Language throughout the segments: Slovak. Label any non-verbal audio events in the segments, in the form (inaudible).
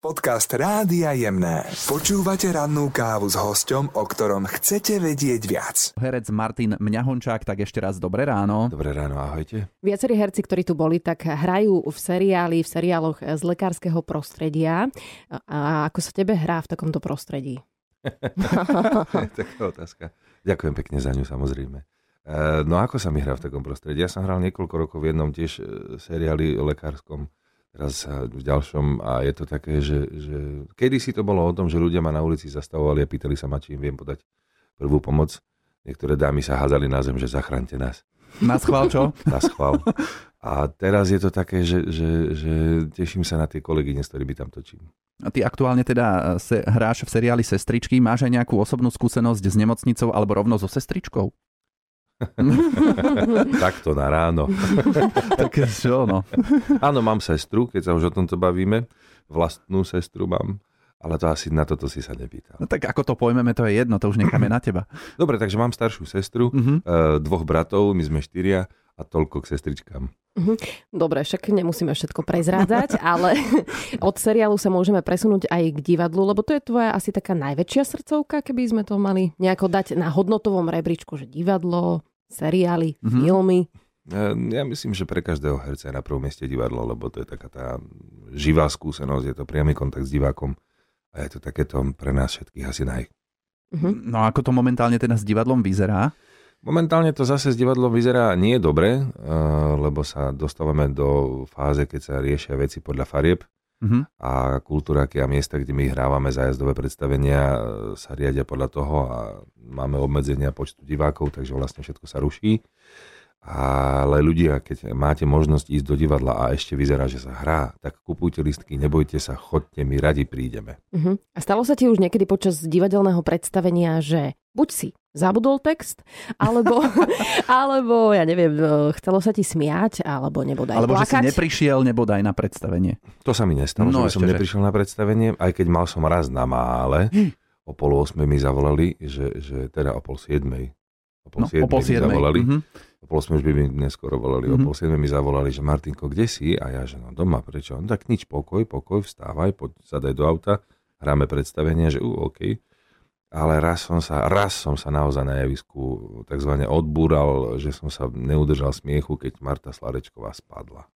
Podcast Rádia Jemné. Počúvate rannú kávu s hosťom, o ktorom chcete vedieť viac. Herec Martin Mňahončák, tak ešte raz dobré ráno. Dobré ráno, ahojte. Viacerí herci, ktorí tu boli, tak hrajú v seriáli, v seriáloch z lekárskeho prostredia. A ako sa tebe hrá v takomto prostredí? (laughs) Taká otázka. Ďakujem pekne za ňu, samozrejme. E, No ako sa mi hrá v takom prostredí? Ja som hral niekoľko rokov v jednom tiež e, seriáli lekárskom, teraz sa v ďalšom a je to také, že, že kedy si to bolo o tom, že ľudia ma na ulici zastavovali a pýtali sa ma, či im viem podať prvú pomoc. Niektoré dámy sa hádali na zem, že zachránte nás. Na schvál čo? Na schvál. A teraz je to také, že, že, že teším sa na tie kolegyne, s ktorými tam točím. A ty aktuálne teda se, hráš v seriáli Sestričky. Máš aj nejakú osobnú skúsenosť s nemocnicou alebo rovno so sestričkou? (laughs) Takto na ráno. (laughs) tak čo, no. Áno, mám sestru, keď sa už o tomto bavíme. Vlastnú sestru mám. Ale to asi na toto si sa nepýtal. no. tak ako to pojmeme, to je jedno, to už necháme na teba. (laughs) Dobre, takže mám staršiu sestru, Mhm. e, dvoch bratov, my sme štyria a toľko k sestričkám. Dobre, však nemusíme všetko prezrádzať, ale od seriálu sa môžeme presunúť aj k divadlu, lebo to je tvoja asi taká najväčšia srdcovka, keby sme to mali nejako dať na hodnotovom rebríčku, že divadlo, seriály, Mhm. filmy. Ja myslím, že pre každého herca je na prvom mieste divadlo, lebo to je taká tá živá skúsenosť, je to priamy kontakt s divákom a je to takéto pre nás všetkých asi naj. Mhm. No ako to momentálne teda s divadlom vyzerá? Momentálne to zase s divadlom vyzerá nie dobre, e, lebo sa dostávame do fáze, keď sa riešia veci podľa farieb Mhm. a kultúraky a miesta, kde my hrávame zájazdové predstavenia, e, sa riadia podľa toho a máme obmedzenia počtu divákov, takže vlastne všetko sa ruší. Ale ľudia, keď máte možnosť ísť do divadla a ešte vyzerá, že sa hrá, tak kupujte listky, nebojte sa, chodte, my radi prídeme. Mhm. A stalo sa ti už niekedy počas divadelného predstavenia, že buď si zabudol text, alebo, (laughs) alebo ja neviem, e, chcelo sa ti smiať, alebo nebodaj Alebo že si plakať. neprišiel nebodaj na predstavenie. To sa mi nestalo, No, že by som ečteže. neprišiel na predstavenie, aj keď mal som raz na mále. O pol osmej mi zavolali, že, že teda o pol siedmej. O pol No, siedmej, o pol mi siedmej. zavolali. Mhm. O pol osmej už by mi neskoro volali. O Mhm. pol siedmej mi zavolali, že Martinko, kde si? A ja, že no doma, prečo? No tak nič, pokoj, pokoj, vstávaj, poď, sadaj do auta, hráme predstavenie, že ú, OK. Ale raz som sa, raz som sa naozaj na javisku takzvané odbúral, že som sa neudržal smiechu, keď Marta Sladečková spadla.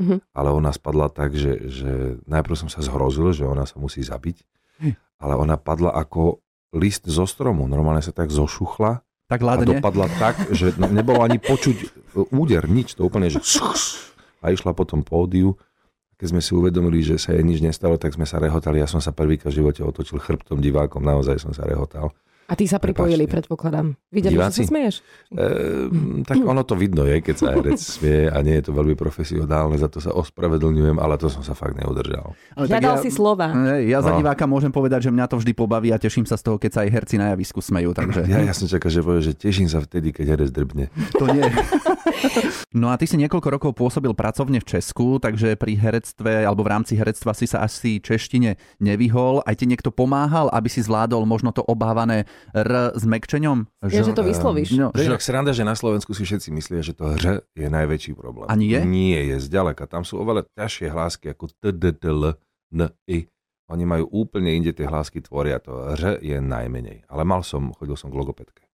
Mhm. Ale ona spadla tak, že, že najprv som sa zhrozil, že ona sa musí zabiť, Hm. ale ona padla ako list zo stromu. Normálne sa tak zošuchla Tak a dopadla tak, že nebolo ani počuť e, úder, nič. To úplne, že (laughs) a išla po tom pódiu. Keď sme si uvedomili, že sa jej nič nestalo, tak sme sa rehotali. Ja som sa prvýkrát v živote otočil chrbtom divákom, naozaj som sa rehotal. A tí sa pripojili, Prepáčte. predpokladám. Videli, Diváci? že sa smieš? E, tak ono to vidno je, keď sa herec smie a nie je to veľmi profesionálne, za to sa ospravedlňujem, ale to som sa fakt neudržal. Ale tak Hľadal si slova. Ja za No. diváka môžem povedať, že mňa to vždy pobaví a teším sa z toho, keď sa aj herci na javisku smejú. Takže Ja, ja som čakal, že povie, že teším sa vtedy, keď herec drbne. to nie. (laughs) No a ty si niekoľko rokov pôsobil pracovne v Česku, takže pri herectve alebo v rámci herectva si sa asi češtine nevyhol. Aj ti niekto pomáhal, aby si zvládol možno to obávané R s mekčeňom? Ja, že to vyslovíš. No, Vieš, že- tak sranda, že na Slovensku si všetci myslia, že to hře je najväčší problém. A nie? Nie je, zďaleka. Tam sú oveľa ťažšie hlásky ako t, d, t, l, n, i. Oni majú úplne inde tie hlásky tvoria. To hře je najmenej. Ale mal som, chodil som k logopedke.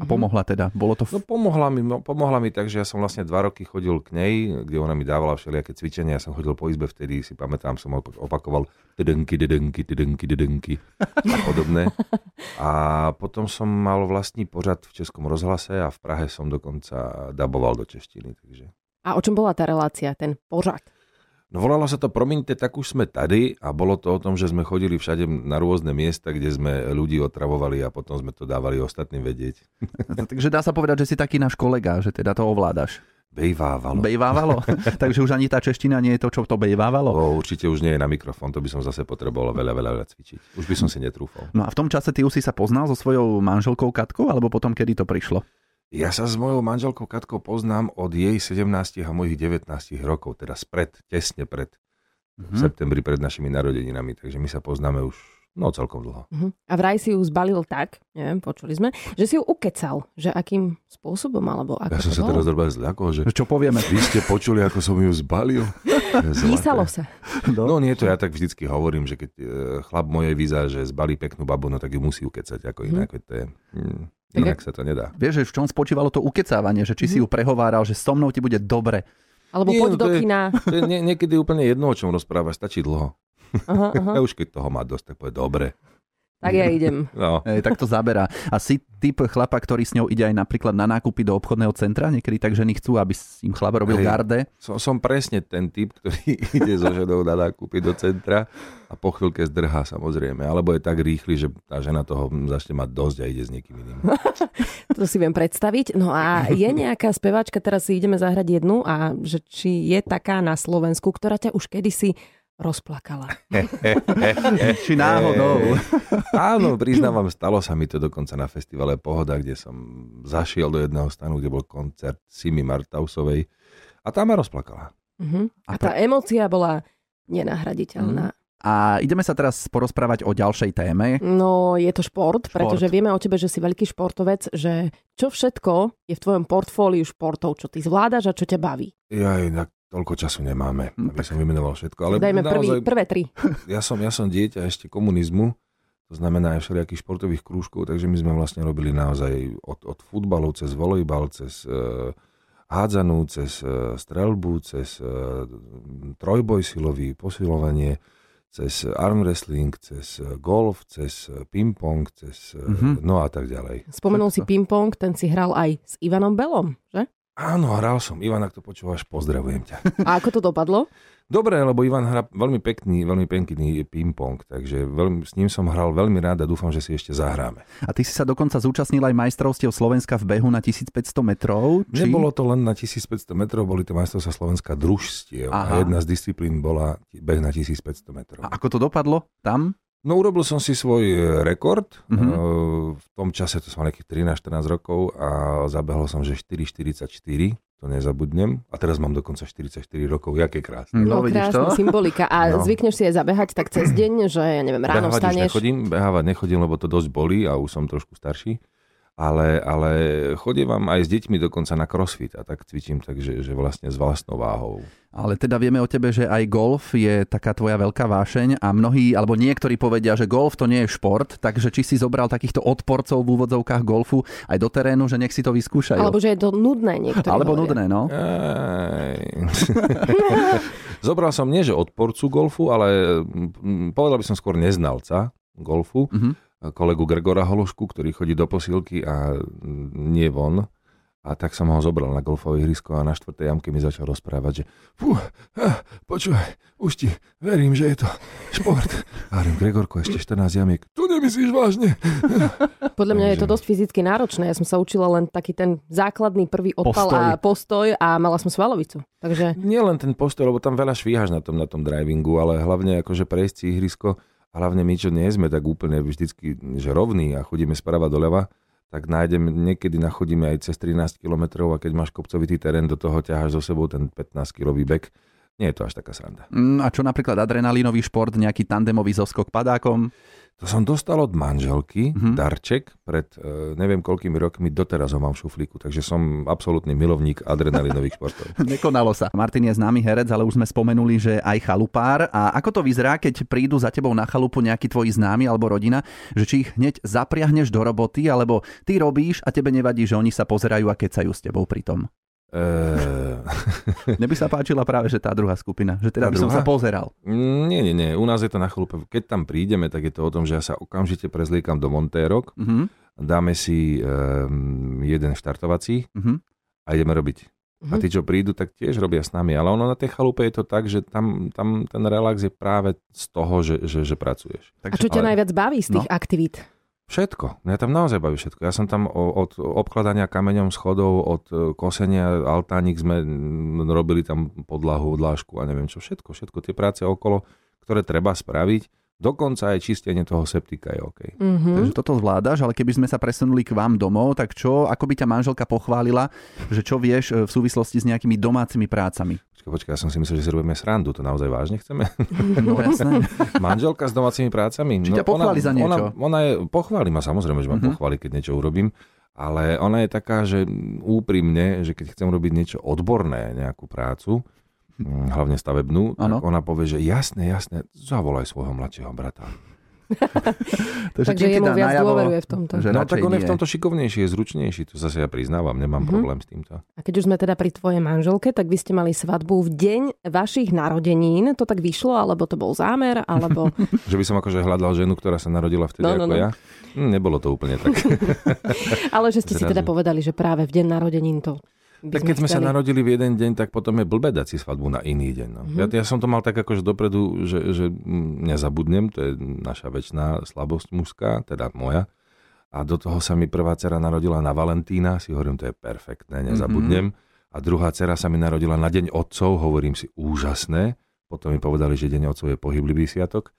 A pomohla teda. Bolo to... No F... pomohla mi, no, pomohla mi tak, že ja som vlastne dva roky chodil k nej, kde ona mi dávala všelijaké cvičenia. Ja som chodil po izbe vtedy, si pamätám, som op- opakoval tydenky, tydenky, tydenky, tydenky a podobné. A potom som mal vlastný pořad v Českom rozhlase a v Prahe som dokonca daboval do češtiny. Takže. A o čom bola tá relácia, ten pořad? No volalo sa to Promiňte, tak už sme tady a bolo to o tom, že sme chodili všade na rôzne miesta, kde sme ľudí otravovali a potom sme to dávali ostatným vedieť. Takže dá sa povedať, že si taký náš kolega, že teda to ovládaš. Bejvávalo. Bejvávalo. (laughs) Takže už ani tá čeština nie je to, čo to bejvávalo. O, určite už nie je na mikrofón, to by som zase potreboval veľa, veľa, veľa cvičiť. Už by som si netrúfal. No a v tom čase ty už si sa poznal so svojou manželkou Katkou, alebo potom, kedy to prišlo? Ja sa s mojou manželkou Katkou poznám od jej 17 a mojich 19 rokov, teda spred, tesne pred, v Mhm. septembri pred našimi narodeninami, takže my sa poznáme už No celkom dlho. Uh-huh. A vraj si ju zbalil tak, neviem, počuli sme, že si ju ukecal. Že akým spôsobom, alebo ako Ja som sa bolo? teraz normálne zľakol, že Čo povieme? vy ste počuli, ako som ju zbalil? Písalo sa. No nie, to ja tak vždycky hovorím, že keď e, chlap mojej víza, že zbalí peknú babu, no tak ju musí ukecať, ako inak. veď To je, mm, inak sa to nedá. Vieš, že v čom spočívalo to ukecávanie, že či si ju prehováral, že so mnou ti bude dobre. Alebo Nie, poď no do to je- kina. To je nie, niekedy úplne jedno, o čom rozprávaš, stačí dlho. Aha, (laughs) aha. A už keď toho má dosť, tak povie dobre. Tak ja idem. (laughs) No. Ej, tak to zaberá. A si typ chlapa, ktorý s ňou ide aj napríklad na nákupy do obchodného centra? Niekedy tak ženy chcú, aby s im chlap robil Hej. garde. Som, som presne ten typ, ktorý (laughs) ide so ženou na nákupy do centra a po chvíľke zdrhá samozrejme. Alebo je tak rýchly, že tá žena toho začne mať dosť a ide s niekým iným. To si viem predstaviť. No a je nejaká speváčka, teraz si ideme zahrať jednu a že či je taká na Slovensku, ktorá ťa už kedysi rozplakala. (laughs) Či náhodou. Áno, (laughs) priznávam, stalo sa mi to dokonca na festivale Pohoda, kde som zašiel do jedného stanu, kde bol koncert Simi Martausovej a tá ma rozplakala. Uh-huh. A A tá emócia bola nenahraditeľná. A ideme sa teraz porozprávať o ďalšej téme. No, je to šport, Šport. pretože vieme o tebe, že si veľký športovec, že čo všetko je v tvojom portfóliu športov, čo ty zvládaš a čo ťa baví. Ja inak toľko času nemáme, aby som vymenoval všetko. Ale Dajme prvý, naozaj, prvé tri. (laughs) ja, som, ja som dieťa ešte komunizmu, to znamená aj všelijakých športových krúžkov, takže my sme vlastne robili naozaj od, od futbalu cez volejbal, cez e, hádzanú, cez e, strelbu, cez e, trojboj silový, posilovanie, cez arm wrestling, cez e, golf, cez e, ping-pong, cez Mhm. no a tak ďalej. Spomenul si ping-pong, ten si hral aj s Ivanom Belom, že? Áno, hral som. Ivan, ak to počúvaš, pozdravujem ťa. (laughs) A ako to dopadlo? Dobre, lebo Ivan hrá veľmi pekný, veľmi pekný ping-pong, takže veľmi, s ním som hral veľmi rád a dúfam, že si ešte zahráme. A ty si sa dokonca zúčastnil aj majstrovstiev Slovenska v behu na 1500 metrov. Či... Nebolo to len na 1500 metrov, boli to majstrovstvá Slovenska družstiev Aha. a jedna z disciplín bola beh na 1500 metrov. A ako to dopadlo tam? No urobil som si svoj e, rekord, Mhm. mm-hmm. v tom čase to som mal nejakých 13-14 rokov a zabehol som, že 4,44, to nezabudnem. A teraz mám dokonca 44 rokov, jaké krásne. No, vidíš to? krásna symbolika. A No. zvykneš si aj zabehať tak cez deň, že ja neviem, ráno behávať už vstaneš. nechodím, behávať nechodím, lebo to dosť bolí a už som trošku starší. Ale, ale chodievam aj s deťmi dokonca na crossfit a tak cvičím, takže že vlastne s vlastnou váhou. Ale teda vieme o tebe, že aj golf je taká tvoja veľká vášeň a mnohí, alebo niektorí povedia, že golf to nie je šport, takže či si zobral takýchto odporcov v úvodzovkách golfu aj do terénu, že nech si to vyskúšajú. Alebo že je to nudné niektorí Alebo hovoria. nudné, no. (laughs) Zobral som nie, že odporcu golfu, ale mm, povedal by som skôr neznalca golfu, Mhm. Kolegu Gregora Hološku, ktorý chodí do posilky a nie von. A tak som ho zobral na golfové ihrisko a na štvrtej jamke mi začal rozprávať, že fú, ah, počúvaj, už ti verím, že je to šport. A hovorím, Gregorko, ešte 14 jamiek. To nemyslíš vážne? Podľa mňa je to Takže- dosť fyzicky náročné. Ja som sa učila len taký ten základný prvý odpal Postoj. a postoj a mala som svalovicu. Takže Nie len ten postoj, lebo tam veľa švíhaš na tom, na tom drivingu, ale hlavne akože prejsť si ihrisko hlavne my, čo nie sme tak úplne vždycky že rovní a chodíme sprava doľava, tak nájdem, niekedy nachodíme aj cez 13 km a keď máš kopcovitý terén, do toho ťaháš so sebou ten 15-kilový bek. Nie je to až taká sranda. Mm, A čo napríklad adrenalínový šport, nejaký tandemový zoskok padákom? To som dostal od manželky, Mhm. mm-hmm. darček, pred e, neviem koľkými rokmi, doteraz ho mám v šuflíku, takže som absolútny milovník adrenalinových športov. (laughs) Nekonalo sa. Martin je známy herec, ale už sme spomenuli, že aj chalupár. A ako to vyzerá, keď prídu za tebou na chalupu nejakí tvoji známi alebo rodina, že či ich hneď zapriahneš do roboty, alebo ty robíš a tebe nevadí, že oni sa pozerajú a kecajú s tebou pri E, Mne by sa páčila práve, že tá druhá skupina, že teda Tá by som druhá? sa pozeral. Nie, nie, nie. U nás je to na chalupe. Keď tam prídeme, tak je to o tom, že ja sa okamžite prezliekam do montérok, Mhm, dáme si um, jeden štartovací mhm. a ideme robiť. A Mhm. tí, čo prídu, tak tiež robia s nami. Ale ono na tej chalupe je to tak, že tam, tam ten relax je práve z toho, že, že, že pracuješ. a čo ťa ale- najviac baví z tých No. aktivít? Všetko. Mňa tam naozaj baví všetko. Ja som tam od obkladania kameňom schodov, od e, kosenia altánik sme robili tam podlahu, dlážku a neviem čo. Všetko, všetko tie práce okolo, ktoré treba spraviť. Dokonca aj čistenie toho septika je OK. Mm-hmm. Takže toto zvládaš, ale keby sme sa presunuli k vám domov, tak čo, ako by ťa manželka pochválila, že čo vieš e, v súvislosti s nejakými domácimi prácami? Počkaj, počkaj, ja som si myslel, že si robíme srandu, to naozaj vážne chceme? (laughs) No jasné. (laughs) Manželka s domácimi prácami? Či no, ťa pochváli ona, za niečo? Ona, ona je, pochváli ma samozrejme, že ma mm-hmm. pochváli, keď niečo urobím, ale ona je taká, že úprimne, že keď chcem robiť niečo odborné, nejakú prácu, hlavne stavebnú, ano. tak ona povie, že jasne, jasne, zavolaj svojho mladšieho brata. (laughs) Takže, Takže jemu viac najavo, dôveruje v tomto. Že no tak on je v tomto šikovnejší, je zručnejší, to zase ja priznávam, nemám mm-hmm. problém s týmto. A keď už sme teda pri tvojej manželke, tak vy ste mali svadbu v deň vašich narodenín, to tak vyšlo, alebo to bol zámer, alebo... (laughs) že by som akože hľadal ženu, ktorá sa narodila vtedy no, no, ako no. ja? Hm, nebolo to úplne tak. (laughs) Ale že ste Zrazu. si teda povedali, že práve v deň narodenín to tak keď sme chceli. sa narodili v jeden deň, tak potom je blbé dať si svadbu na iný deň. No. Mm-hmm. Ja, ja som to mal tak akože dopredu, že, že nezabudnem, to je naša väčšiná slabosť mužská, teda moja. A do toho sa mi prvá dcera narodila na Valentína, si hovorím, to je perfektné, nezabudnem. Mm-hmm. A druhá dcera sa mi narodila na deň otcov, hovorím si, úžasné. Potom mi povedali, že deň otcov je pohyblivý sviatok.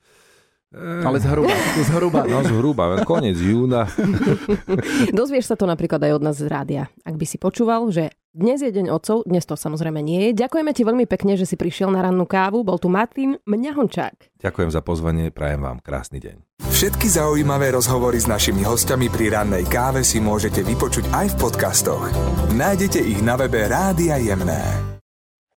Ale zhruba, zhruba. No zhruba, koniec júna. (laughs) (laughs) (laughs) Dozvieš sa to napríklad aj od nás z rádia. Ak by si počúval, že dnes je deň otcov, dnes to samozrejme nie je. Ďakujeme ti veľmi pekne, že si prišiel na rannú kávu. Bol tu Martin Mňahončák. Ďakujem za pozvanie, prajem vám krásny deň. Všetky zaujímavé rozhovory s našimi hostiami pri rannej káve si môžete vypočuť aj v podcastoch. Nájdete ich na webe Rádia Jemné.